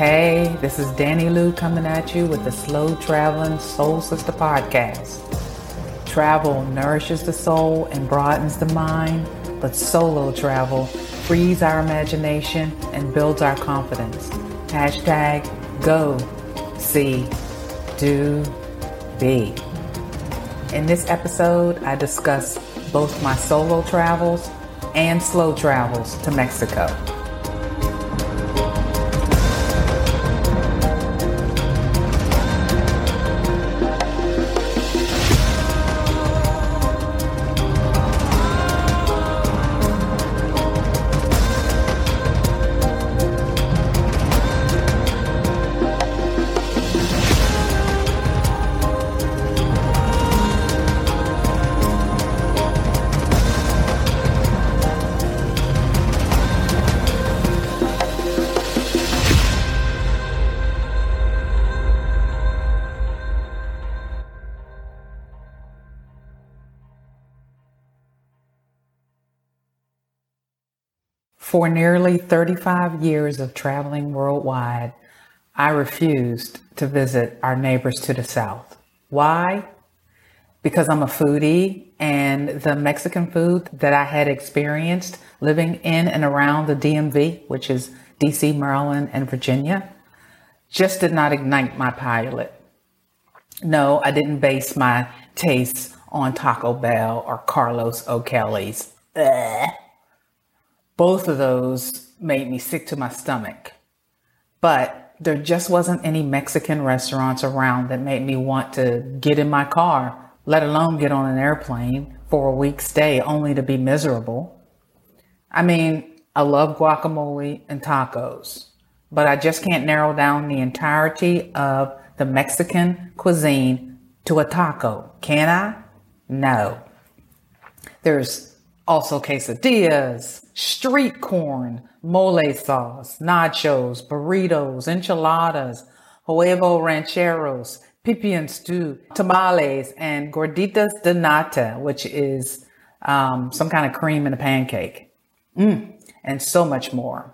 Hey, this is Danny Lou coming at you with the Slow Traveling Soul Sister podcast. Travel nourishes the soul and broadens the mind, but solo travel frees our imagination and builds our confidence. Hashtag go, see, do, be. In this episode, I discuss both my solo travels and slow travels to Mexico. For nearly 35 years of traveling worldwide, I refused to visit our neighbors to the south. Why? Because I'm a foodie and the Mexican food that I had experienced living in and around the DMV, which is DC, Maryland, and Virginia, just did not ignite my palate. No, I didn't base my tastes on Taco Bell or Carlos O'Kelly's. Ugh. Both of those made me sick to my stomach. But there just wasn't any Mexican restaurants around that made me want to get in my car, let alone get on an airplane for a week stay only to be miserable. I mean, I love guacamole and tacos, but I just can't narrow down the entirety of the Mexican cuisine to a taco, can I? No. There's also quesadillas, street corn, mole sauce, nachos, burritos, enchiladas, huevo rancheros, pipián stew, tamales, and gorditas de nata, which is um, some kind of cream in a pancake. Mm, and so much more.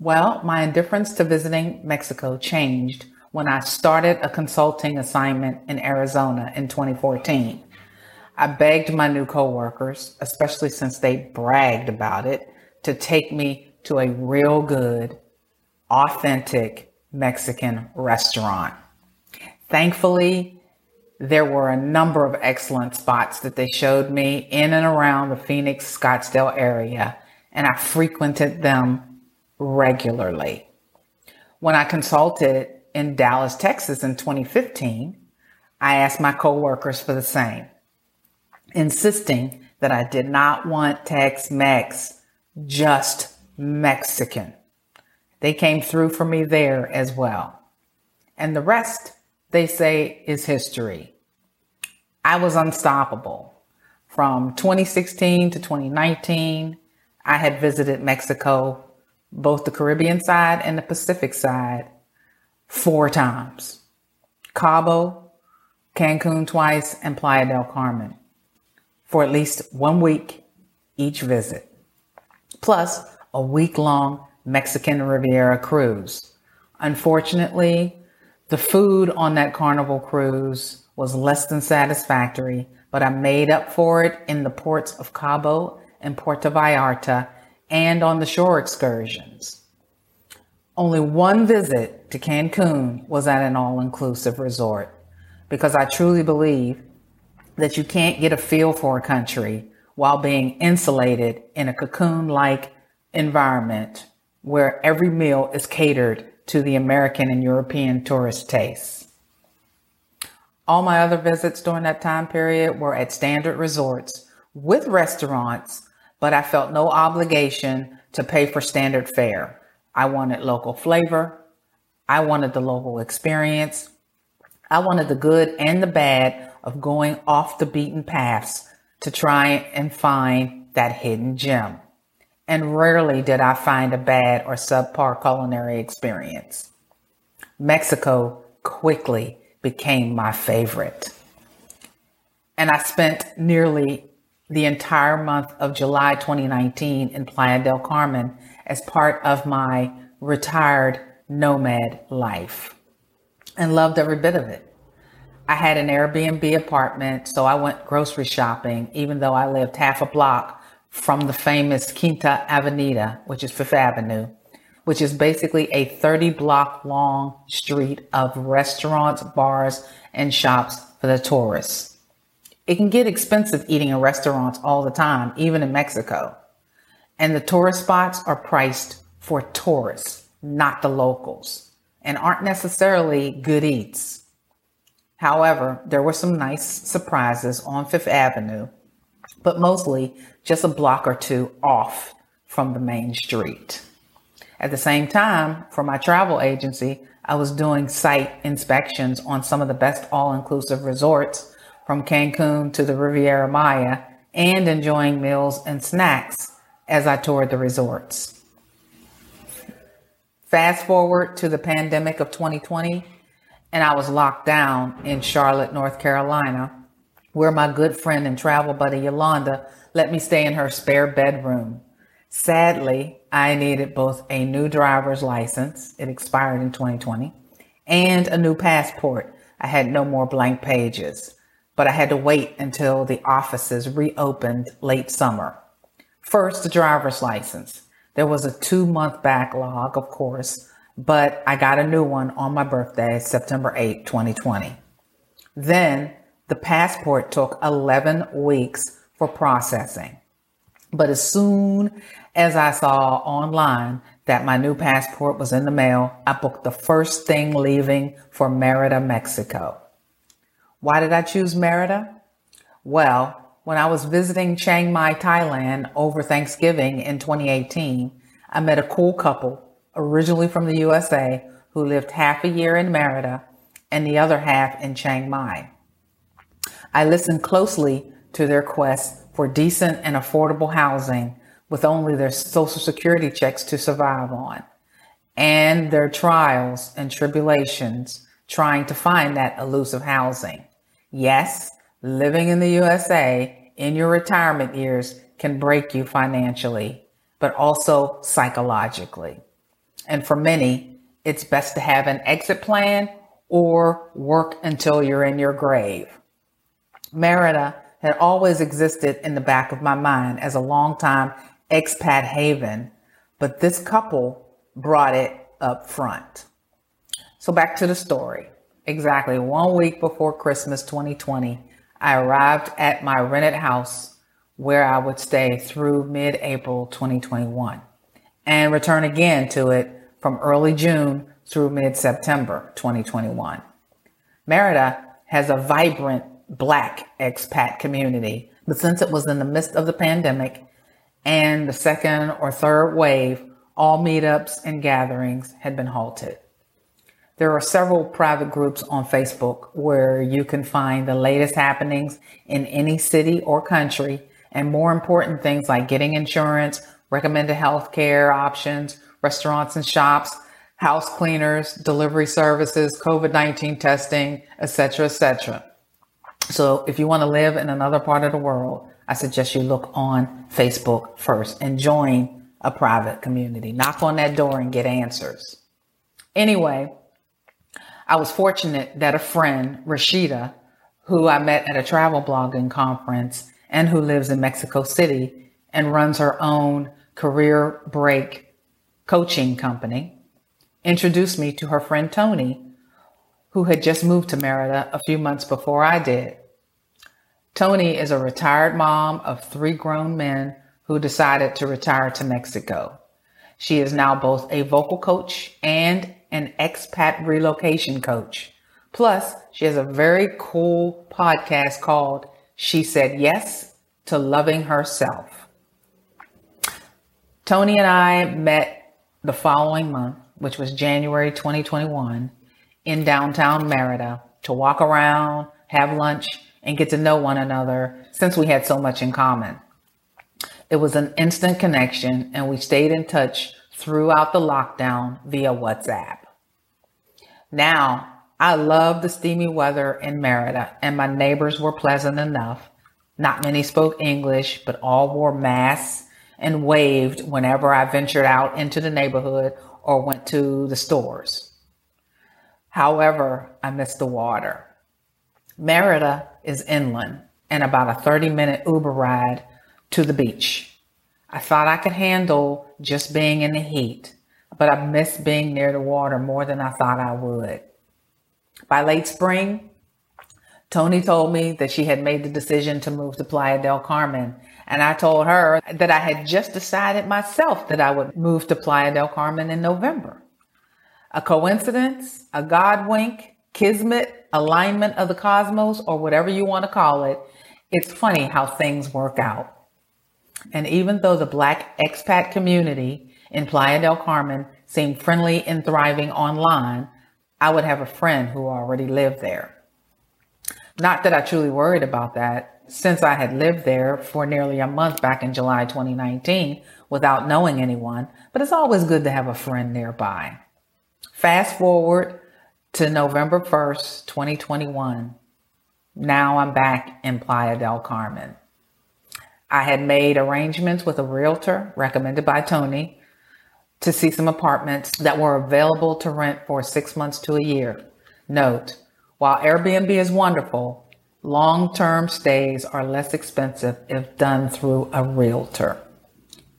Well, my indifference to visiting Mexico changed when I started a consulting assignment in Arizona in 2014. I begged my new coworkers, especially since they bragged about it, to take me to a real good, authentic Mexican restaurant. Thankfully, there were a number of excellent spots that they showed me in and around the Phoenix, Scottsdale area, and I frequented them regularly. When I consulted in Dallas, Texas in 2015, I asked my coworkers for the same insisting that I did not want Tex Mex, just Mexican. They came through for me there as well. And the rest, they say, is history. I was unstoppable. From 2016 to 2019, I had visited Mexico, both the Caribbean side and the Pacific side, four times Cabo, Cancun twice, and Playa del Carmen for at least one week each visit, plus a week long Mexican Riviera cruise. Unfortunately, the food on that carnival cruise was less than satisfactory, but I made up for it in the ports of Cabo and Puerto Vallarta and on the shore excursions. Only one visit to Cancun was at an all inclusive resort because I truly believe that you can't get a feel for a country while being insulated in a cocoon like environment where every meal is catered to the American and European tourist tastes. All my other visits during that time period were at standard resorts with restaurants, but I felt no obligation to pay for standard fare. I wanted local flavor. I wanted the local experience. I wanted the good and the bad of going off the beaten paths to try and find that hidden gem. And rarely did I find a bad or subpar culinary experience. Mexico quickly became my favorite. And I spent nearly the entire month of July 2019 in Playa del Carmen as part of my retired nomad life and loved every bit of it. I had an Airbnb apartment, so I went grocery shopping, even though I lived half a block from the famous Quinta Avenida, which is Fifth Avenue, which is basically a 30 block long street of restaurants, bars, and shops for the tourists. It can get expensive eating in restaurants all the time, even in Mexico. And the tourist spots are priced for tourists, not the locals, and aren't necessarily good eats. However, there were some nice surprises on Fifth Avenue, but mostly just a block or two off from the main street. At the same time, for my travel agency, I was doing site inspections on some of the best all inclusive resorts from Cancun to the Riviera Maya and enjoying meals and snacks as I toured the resorts. Fast forward to the pandemic of 2020, and I was locked down in Charlotte, North Carolina, where my good friend and travel buddy Yolanda let me stay in her spare bedroom. Sadly, I needed both a new driver's license, it expired in 2020, and a new passport. I had no more blank pages but I had to wait until the offices reopened late summer. First, the driver's license. There was a two month backlog, of course, but I got a new one on my birthday, September 8, 2020. Then the passport took 11 weeks for processing. But as soon as I saw online that my new passport was in the mail, I booked the first thing leaving for Merida, Mexico. Why did I choose Merida? Well, when I was visiting Chiang Mai, Thailand over Thanksgiving in 2018, I met a cool couple, originally from the USA, who lived half a year in Merida and the other half in Chiang Mai. I listened closely to their quest for decent and affordable housing with only their social security checks to survive on and their trials and tribulations trying to find that elusive housing. Yes, living in the USA in your retirement years can break you financially, but also psychologically. And for many, it's best to have an exit plan or work until you're in your grave. Merida had always existed in the back of my mind as a long-time expat haven, but this couple brought it up front. So back to the story. Exactly one week before Christmas 2020, I arrived at my rented house where I would stay through mid April 2021 and return again to it from early June through mid September 2021. Merida has a vibrant black expat community, but since it was in the midst of the pandemic and the second or third wave, all meetups and gatherings had been halted. There are several private groups on Facebook where you can find the latest happenings in any city or country and more important things like getting insurance, recommended healthcare options, restaurants and shops, house cleaners, delivery services, COVID-19 testing, etc., etc. So if you want to live in another part of the world, I suggest you look on Facebook first and join a private community. Knock on that door and get answers. Anyway, I was fortunate that a friend, Rashida, who I met at a travel blogging conference and who lives in Mexico City and runs her own career break coaching company, introduced me to her friend Tony, who had just moved to Merida a few months before I did. Tony is a retired mom of three grown men who decided to retire to Mexico. She is now both a vocal coach and an expat relocation coach. Plus, she has a very cool podcast called She Said Yes to Loving Herself. Tony and I met the following month, which was January 2021, in downtown Merida to walk around, have lunch, and get to know one another since we had so much in common. It was an instant connection, and we stayed in touch throughout the lockdown via WhatsApp. Now, I love the steamy weather in Merida, and my neighbors were pleasant enough. Not many spoke English, but all wore masks and waved whenever I ventured out into the neighborhood or went to the stores. However, I missed the water. Merida is inland and about a 30 minute Uber ride to the beach. I thought I could handle just being in the heat, but I missed being near the water more than I thought I would. By late spring, Tony told me that she had made the decision to move to Playa del Carmen. And I told her that I had just decided myself that I would move to Playa del Carmen in November. A coincidence, a God wink, kismet, alignment of the cosmos, or whatever you want to call it. It's funny how things work out. And even though the black expat community in Playa del Carmen seemed friendly and thriving online, I would have a friend who already lived there. Not that I truly worried about that since I had lived there for nearly a month back in July 2019 without knowing anyone, but it's always good to have a friend nearby. Fast forward to November 1st, 2021. Now I'm back in Playa del Carmen. I had made arrangements with a realtor recommended by Tony to see some apartments that were available to rent for six months to a year. Note, while Airbnb is wonderful, long term stays are less expensive if done through a realtor.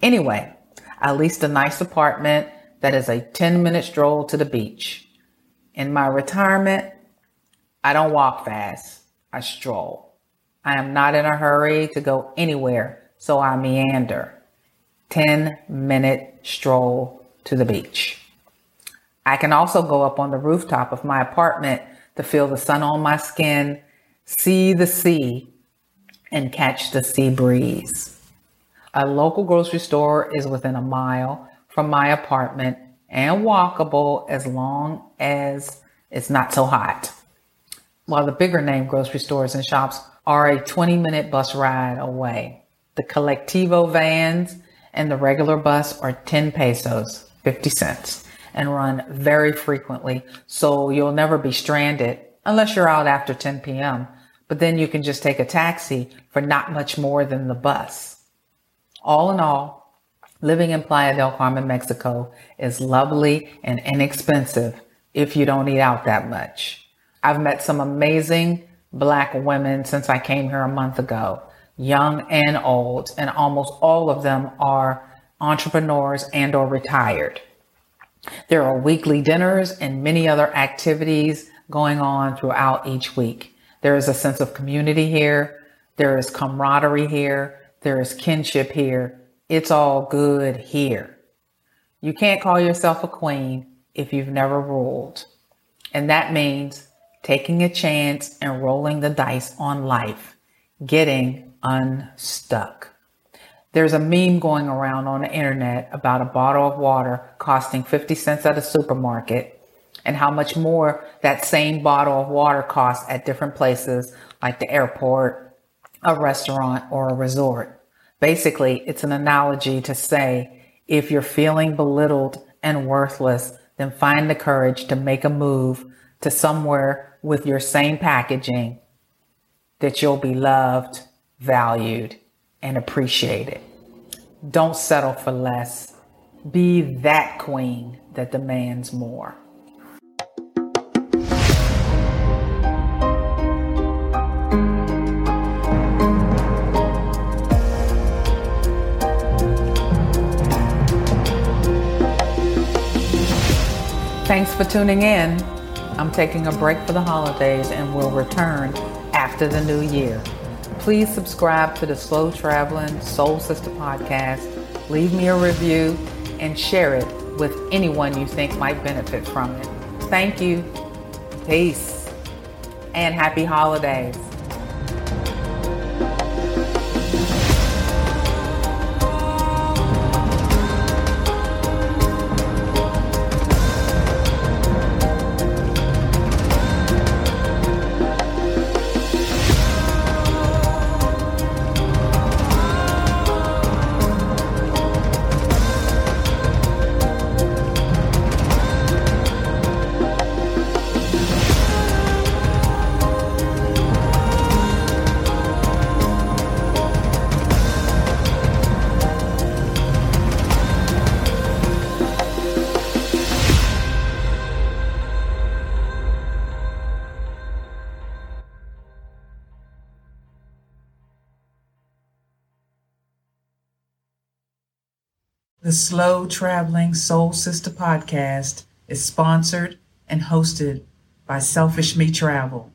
Anyway, I leased a nice apartment that is a 10 minute stroll to the beach. In my retirement, I don't walk fast, I stroll. I am not in a hurry to go anywhere, so I meander. 10 minute stroll to the beach. I can also go up on the rooftop of my apartment to feel the sun on my skin, see the sea, and catch the sea breeze. A local grocery store is within a mile from my apartment and walkable as long as it's not so hot. While the bigger name grocery stores and shops are a 20 minute bus ride away. The Colectivo vans and the regular bus are 10 pesos, 50 cents, and run very frequently. So you'll never be stranded unless you're out after 10 p.m. But then you can just take a taxi for not much more than the bus. All in all, Living in Playa del Carmen, Mexico is lovely and inexpensive if you don't eat out that much. I've met some amazing black women since I came here a month ago, young and old, and almost all of them are entrepreneurs and or retired. There are weekly dinners and many other activities going on throughout each week. There is a sense of community here. There is camaraderie here. There is kinship here it's all good here. You can't call yourself a queen if you've never ruled. And that means taking a chance and rolling the dice on life, getting unstuck. There's a meme going around on the internet about a bottle of water costing 50 cents at a supermarket and how much more that same bottle of water costs at different places like the airport, a restaurant, or a resort. Basically, it's an analogy to say if you're feeling belittled and worthless, then find the courage to make a move to somewhere with your same packaging that you'll be loved, valued, and appreciated. Don't settle for less. Be that queen that demands more. Thanks for tuning in. I'm taking a break for the holidays and will return after the new year. Please subscribe to the Slow Traveling Soul Sister podcast, leave me a review, and share it with anyone you think might benefit from it. Thank you. Peace. And happy holidays. The Slow Traveling Soul Sister podcast is sponsored and hosted by Selfish Me Travel.